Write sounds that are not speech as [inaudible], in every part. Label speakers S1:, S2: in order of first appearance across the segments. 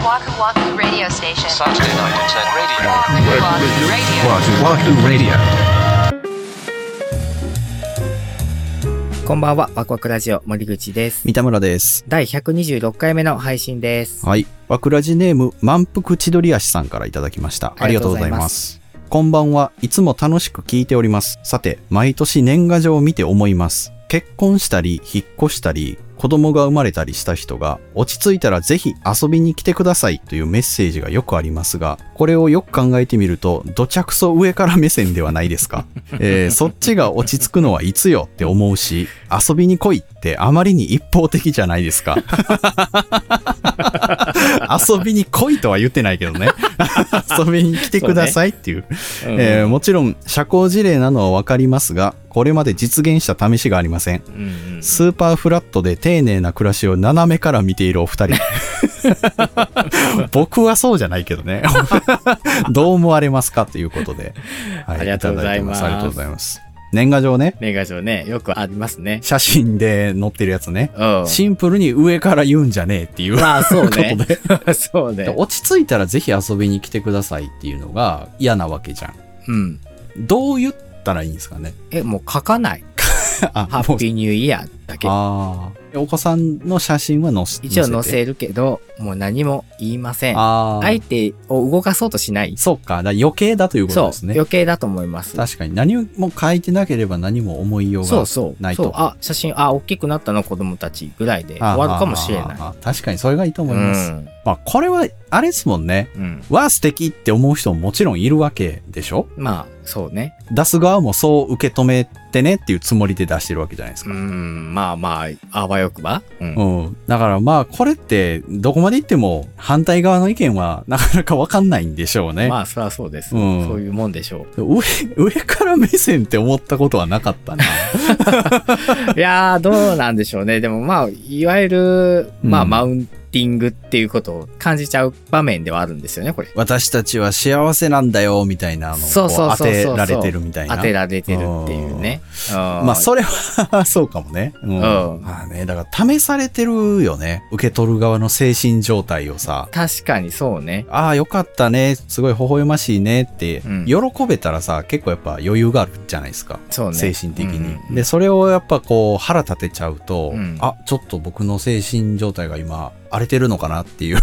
S1: Waku Waku Radio Station.
S2: Saturday night at 10 radio.
S1: Waku Waku Radio.
S3: Wahoo Wahoo Radio.
S4: こんばんは、ワクワクラジオ森口です。
S5: 三田村です。
S4: 第126回目の配信です。
S5: はい。わくらじネーム、満腹千鳥足さんからいただきました。ありがとうございます。こんばんはいつも楽しく聞いております。さて、毎年年賀状を見て思います。結婚したり、引っ越したり、子供が生まれたりした人が、落ち着いたらぜひ遊びに来てくださいというメッセージがよくありますが、これをよく考えてみると、どちゃくそ上から目線ではないですか。[laughs] えーそっちが落ち着くのはいつよって思うし、遊びに来いってあまりに一方的じゃないですか。遊びに来いとは言ってないけどね。[laughs] 遊びに来てくださいっていう。えーもちろん、社交辞令なのはわかりますが、これまで実現した試しがありません。
S4: うんうん
S5: スーパーフラットで丁寧な暮らしを斜めから見ているお二人。[laughs] 僕はそうじゃないけどね。[laughs] どう思われますかということで。は
S4: ありがとうございます
S5: ありがとうございます。年賀状ね。
S4: 年賀状ね、よくありますね。
S5: 写真で載ってるやつね。
S4: うん。
S5: シンプルに上から言うんじゃねえっていう。
S4: まあ、そうね [laughs]
S5: ことで。
S4: そうね。
S5: 落ち着いたらぜひ遊びに来てくださいっていうのが嫌なわけじゃん。
S4: うん。
S5: どう言ったらいいんですかね。
S4: え、もう書かない。[laughs]
S5: あ
S4: ハッピーニューイヤーだけ。
S5: ああ。お子さんの写真は載せ
S4: 一応載
S5: て
S4: せるけど、もう何も言いません。
S5: ああ。
S4: 相手を動かそうとしない。
S5: そうか。だ余計だということ
S4: そう
S5: です。ね。
S4: 余計だと思います。
S5: 確かに。何も書いてなければ何も思いようが
S4: そうそう。
S5: ないと。
S4: そうあ、写真、あ、大きくなったの？子供たちぐらいで終わるかもしれない。
S5: 確かにそれがいいと思
S4: う
S5: います。
S4: ん。
S5: まあ、これは、あれですもんね。
S4: うん。
S5: わあ、素敵って思う人ももちろんいるわけでしょ？
S4: まあ、そうね。
S5: 出す側もそう受け止めてねっていうつもりで出してるわけじゃないです
S4: う
S5: か。
S4: ん、まあまあ、あわよくば。うん。
S5: うん。だからまあ、これって、どこまで行っても反対側の意見はなかなかわかんないんでしょうね。
S4: まあ、そりゃそうです。
S5: うん
S4: そういうもんでしょう
S5: 上、上から目線って思ったことはなかったな。
S4: いやー、どうなんでしょうね。でもまあ、いわゆる、まあ、マウンティングっていうことを感じちゃう場面ではあるんですよね、これ。
S5: 私たちは幸せなんだよ、みたいなのを当てられてるみたいな。
S4: 当てられてるっていうね。ま
S5: まあ、それはそうかもね。うん。
S4: うん
S5: まあね、だから試されてるよね。受け取る側の精神状態をさ。
S4: 確かにそうね。
S5: ああ、よかったね。すごい微笑ましいねって、
S4: うん
S5: 喜べたらさ、結構やっぱ余裕があるじゃないですか。
S4: そうね。
S5: 精神的に、
S4: うんうん
S5: で、それをやっぱこう腹立てちゃうと、
S4: うん
S5: あ、ちょっと僕の精神状態が今荒れてるのかなっていう。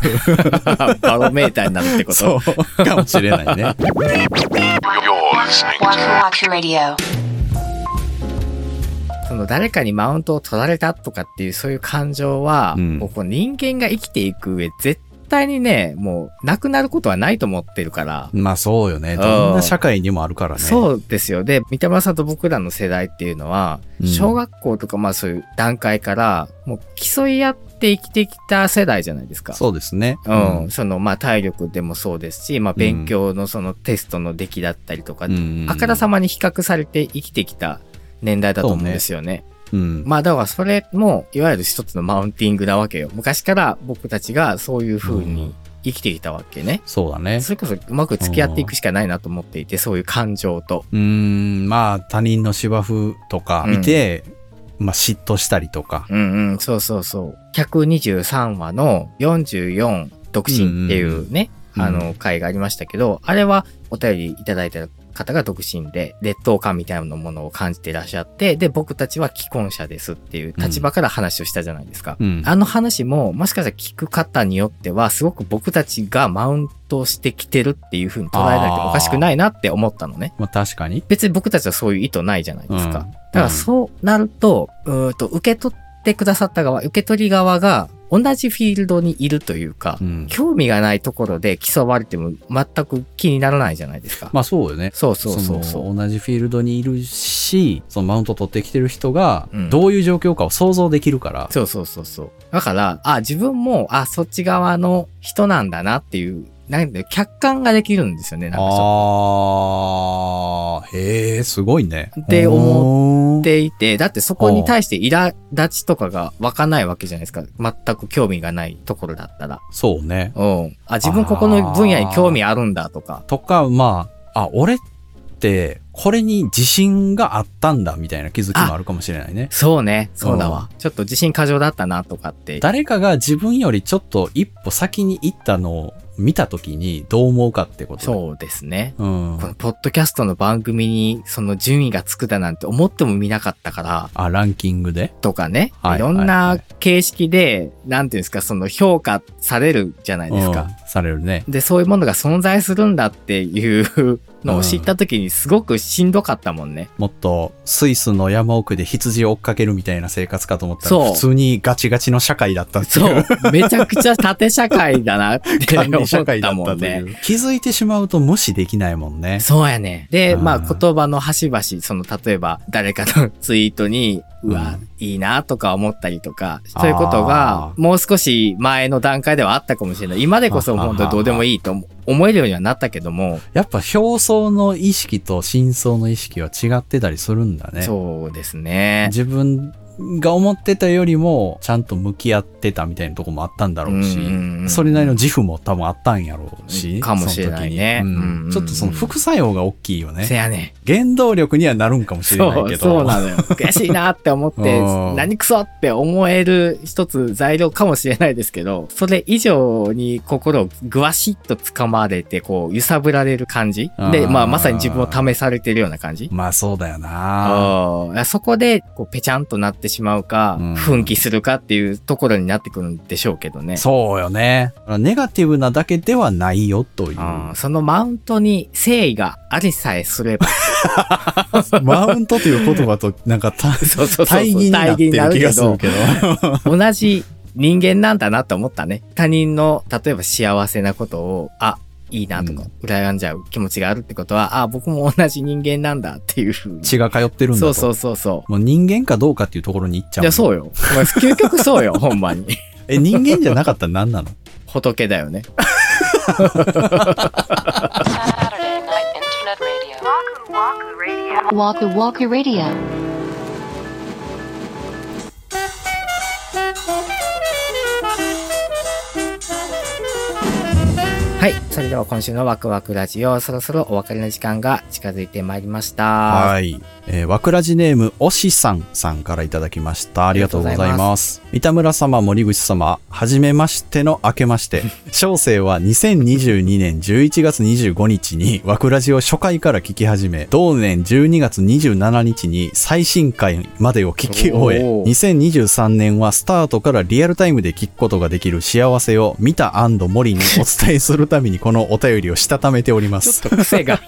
S4: バロメーターになるってこと？
S5: かもしれないね。
S4: その誰かにマウントを取られたとかっていうそういう感情は、
S5: うん
S4: もうこう人間が生きていく上、絶対にね、もうなくなることはないと思ってるから。
S5: まあそうよね。どんな社会にもあるからね。
S4: そうですよ。で、三田村さんと僕らの世代っていうのは、
S5: うん
S4: 小学校とかまあそういう段階から、もう競い合って生きてきた世代じゃないですか。
S5: そうですね。
S4: うん。その、まあ体力でもそうですし、まあ勉強のそのテストの出来だったりとか、
S5: うん
S4: あからさまに比較されて生きてきた年代だと思うんですよね。
S5: うん。
S4: まあだからそれも、いわゆる一つのマウンティングなわけよ。昔から僕たちがそういう風に生きてきたわけね。
S5: そうだね。
S4: それこそうまく付き合っていくしかないなと思っていて、そういう感情と。
S5: うーん、まあ他人の芝生とか見て、まあ嫉妬したりとか。
S4: うんうん、そうそうそう。123話の44独身っていうね、
S5: うんうん
S4: あの回がありましたけど、あれはお便りいただいた方が独身で、劣等感みたいなものを感じていらっしゃって、で、僕たちは既婚者ですっていう立場から話をしたじゃないですか。
S5: うん。
S4: あの話も、もしかしたら聞く方によっては、すごく僕たちがマウントしてきてるっていう風に捉えられてもおかしくないなって思ったのね。
S5: まあ確かに。
S4: 別に僕たちはそういう意図ないじゃないですか。
S5: うん
S4: だからそうなると、うーんと、受け取ってくださった側、受け取り側が同じフィールドにいるというか、
S5: うん。
S4: 興味がないところで競われても全く気にならないじゃないですか。
S5: まあそうよね。
S4: そうそうそうそう。
S5: の同じフィールドにいるし、そのマウント取ってきてる人が
S4: うん、
S5: どういう状況かを想像できるから。
S4: そうそうそうそう。だから、あ、自分も、あ、そっち側の人なんだなっていう、なんで、客観ができるんですよね、なんかちょっと
S5: ああ、へえ、すごいね。
S4: って思
S5: っ
S4: っていて、だってそこに対して苛立ちとかが湧かないわけじゃないですか。全く興味がないところだったら。
S5: そうね。
S4: うん。あ、自分ここの分野に興味あるんだとか。
S5: とか、まあ、あ、俺って、これに自信があったんだみたいな気づきもあるかもしれないね。
S4: そうね。そうだわ。ちょっと自信過剰だったなとかって。
S5: 誰かが自分よりちょっと一歩先に行ったのを見たときにどう思うかってこと。
S4: そうですね。
S5: う。うん
S4: こ。のポッドキャストの番組にその順位がつくだなんて思っても見なかったから、
S5: あ、ランキングで？
S4: とかね。
S5: はい
S4: いろんな形式で、なんていうんですか、その評価されるじゃないですか。
S5: うんされるね。
S4: で、そういうものが存在するんだっていうのを知った時にすごくしんどかったもんね。
S5: もっとスイスの山奥で羊を追っかけるみたいな生活かと思ったら普通にガチガチの社会だったってい
S4: そう。めちゃくちゃ縦社会だなって
S5: 管
S4: 思った
S5: 会だったとい
S4: もんね。
S5: う。気づいてしまうと無視できないもんね。
S4: そうやね。で、
S5: うん
S4: まあ言葉の端々、その例えば誰かのツイートに、うわ、いいなとか思ったりとか、そういうことがもう少し前の段階ではあったかもしれない。今でこそ本当にどうでもいいと思えるようにはなったけども、
S5: やっぱ表層の意識と深層の意識は違ってたりするんだね。
S4: そうですね。
S5: 自分が思ってたよりもちゃんと向き合ってたみたいなとこもあったんだろうし、
S4: うんうんうん
S5: それなりの自負も多分あったんやろうし。
S4: かもしれないね
S5: その時に
S4: うんうんうん
S5: ちょっとその副作用が大きいよね。
S4: せやね。
S5: 原動力にはなるんかもしれないけど。
S4: そうなのよ。悔しいなって思って [laughs]
S5: うん、
S4: 何クソって思える一つ材料かもしれないですけど、それ以上に心をぐわしっと掴まれて、こう、揺さぶられる感じで、
S5: うん
S4: まあ、まさに自分を試されてるような感じ
S5: まあそうだよな。
S4: そこで、こう、ぺちゃんとなってしまうか、
S5: うん
S4: 奮起するかっていうところになってくるんでしょうけどね。
S5: そうよね。ネガティブなだけではないよという。
S4: そのマウントに誠意がありさえすれば、[laughs]
S5: マウントという言葉となんかた [laughs]
S4: そうそうそう
S5: 対義になってる気がするけど。
S4: 同じ人間なんだなって思ったね。他人の、例えば幸せなことを、あ、いいなとか、羨んじゃう気持ちがあるってことは、あ、僕も同じ人間なんだっていうふうに。
S5: 血が通ってるんだと。
S4: そうそうそうそう。
S5: もう人間かどうかっていうところに行っちゃう。
S4: いや、そうよ。まあ究極そうよ、[laughs] ほんまに。
S5: え、人間じゃなかったら何なの？
S4: 仏だよね。
S2: Saturday Night Internet Radio.
S1: Waku Waku Radio.
S4: はい。それでは今週のワクワクラジオ、そろそろお別れの時間が近づいてまいりました。
S5: はい。えー、わくらじネーム、おしさんさんからいただきました。ありがとうござい
S4: ありがとうござい
S5: ま。
S4: ます
S5: 三田村様、森口様、はじめましての明けまして。[laughs] 小生は2022年11月25日にわくらじを初回から聞き始め、同年12月27日に最新回までを聞き終え、
S4: おー
S5: 2023年はスタートからリアルタイムで聞くことができる幸せを見た森にお伝えするためにこのお便りをしたためております。
S4: ちょっと癖が。[laughs]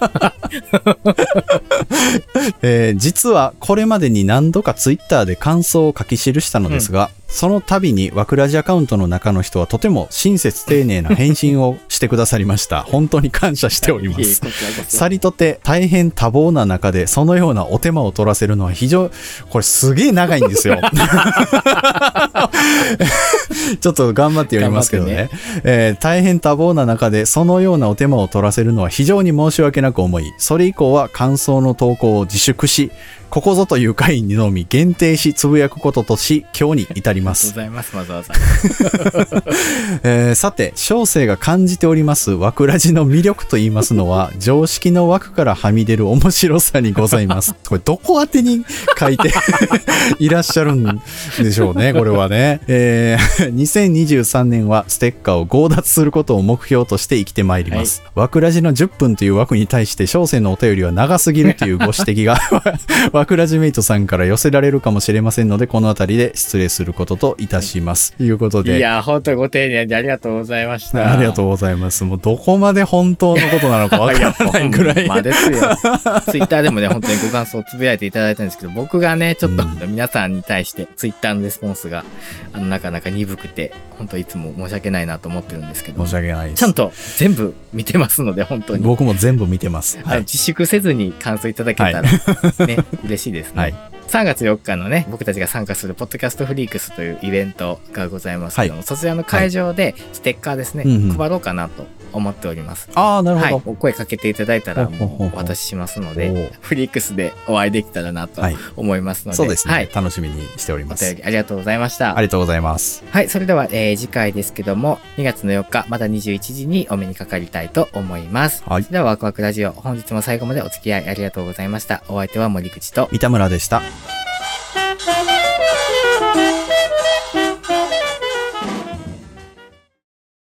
S5: えー実はこれまでに何度かツイッターで感想を書き記したのですが、その度にワクラジアカウントの中の人はとても親切丁寧な返信をしてくださりました。[laughs] 本当に感謝しております。さりとて大変多忙な中でそのようなお手間を取らせるのは非常、これすげえ長いんですよ。[laughs] ちょっと頑張って読みますけどね。
S4: 頑
S5: えー大変多忙な中でそのようなお手間を取らせるのは非常に申し訳なく思い、それ以降は感想の投稿を自粛し、ここぞという回にのみ限定しつぶやくこととし、今日に至ります
S4: ありがとうご。ざいます、わざわざ。
S5: えーさて、小生が感じております枠ラジの魅力と言いますのは、常識の枠からはみ出る面白さにございます。[laughs] これどこ宛てに書いていらっしゃるんでしょうね、これはね。えー2023年はステッカーを強奪することを目標として生きてまいります。枠ラジの10分という枠に対して小生のお便りは長すぎるというご指摘が枠ラジメイトさんから寄せられるかもしれませんので、このあたりで失礼することといたします。ということで。
S4: いや、本当にご丁寧でありがとうございました。
S5: ありがとうございます。もうどこまで本当のことなのかわからないぐら [laughs] い。
S4: まあですよ。[laughs] ツイッターでもね、本当にご感想をつぶやいていただいたんですけど、僕がね、ちょっと
S5: うん
S4: 皆さんに対してツイッターのレスポンスが、あの、なかなか鈍くて、本当いつも申し訳ないなと思ってるんですけど、
S5: 申し訳ないです。
S4: ちゃんと全部見てますので、本当に。
S5: 僕も全部見てます。
S4: あ
S5: はい。
S4: の自粛せずに感想いただけたら、ね、嬉しいですね。
S5: はい。
S4: 3月4日のね、僕たちが参加するポッドキャストフリークスというイベントがございますけども、そちらの会場でステッカーですね、
S5: うんうん。
S4: 配ろうかなと思っております。
S5: ああ、なる
S4: はい。
S5: ほど。
S4: お声かけていただいたらもうお渡ししますので、フリックスでお会いできたらなと
S5: はい
S4: 思いますので。
S5: そうですね、
S4: はい。
S5: 楽しみにしておりま
S4: お便
S5: す。
S4: りありがとうございました。
S5: ありがとうございます。
S4: はい、それでは、えー次回ですけども、2月の4日、また21時にお目にかかりたいと思います。
S5: はい
S4: では、ワクワクラジオ、本日も最後までお付き合いありがとうございました。お相手は森口と、
S5: 三田村でした。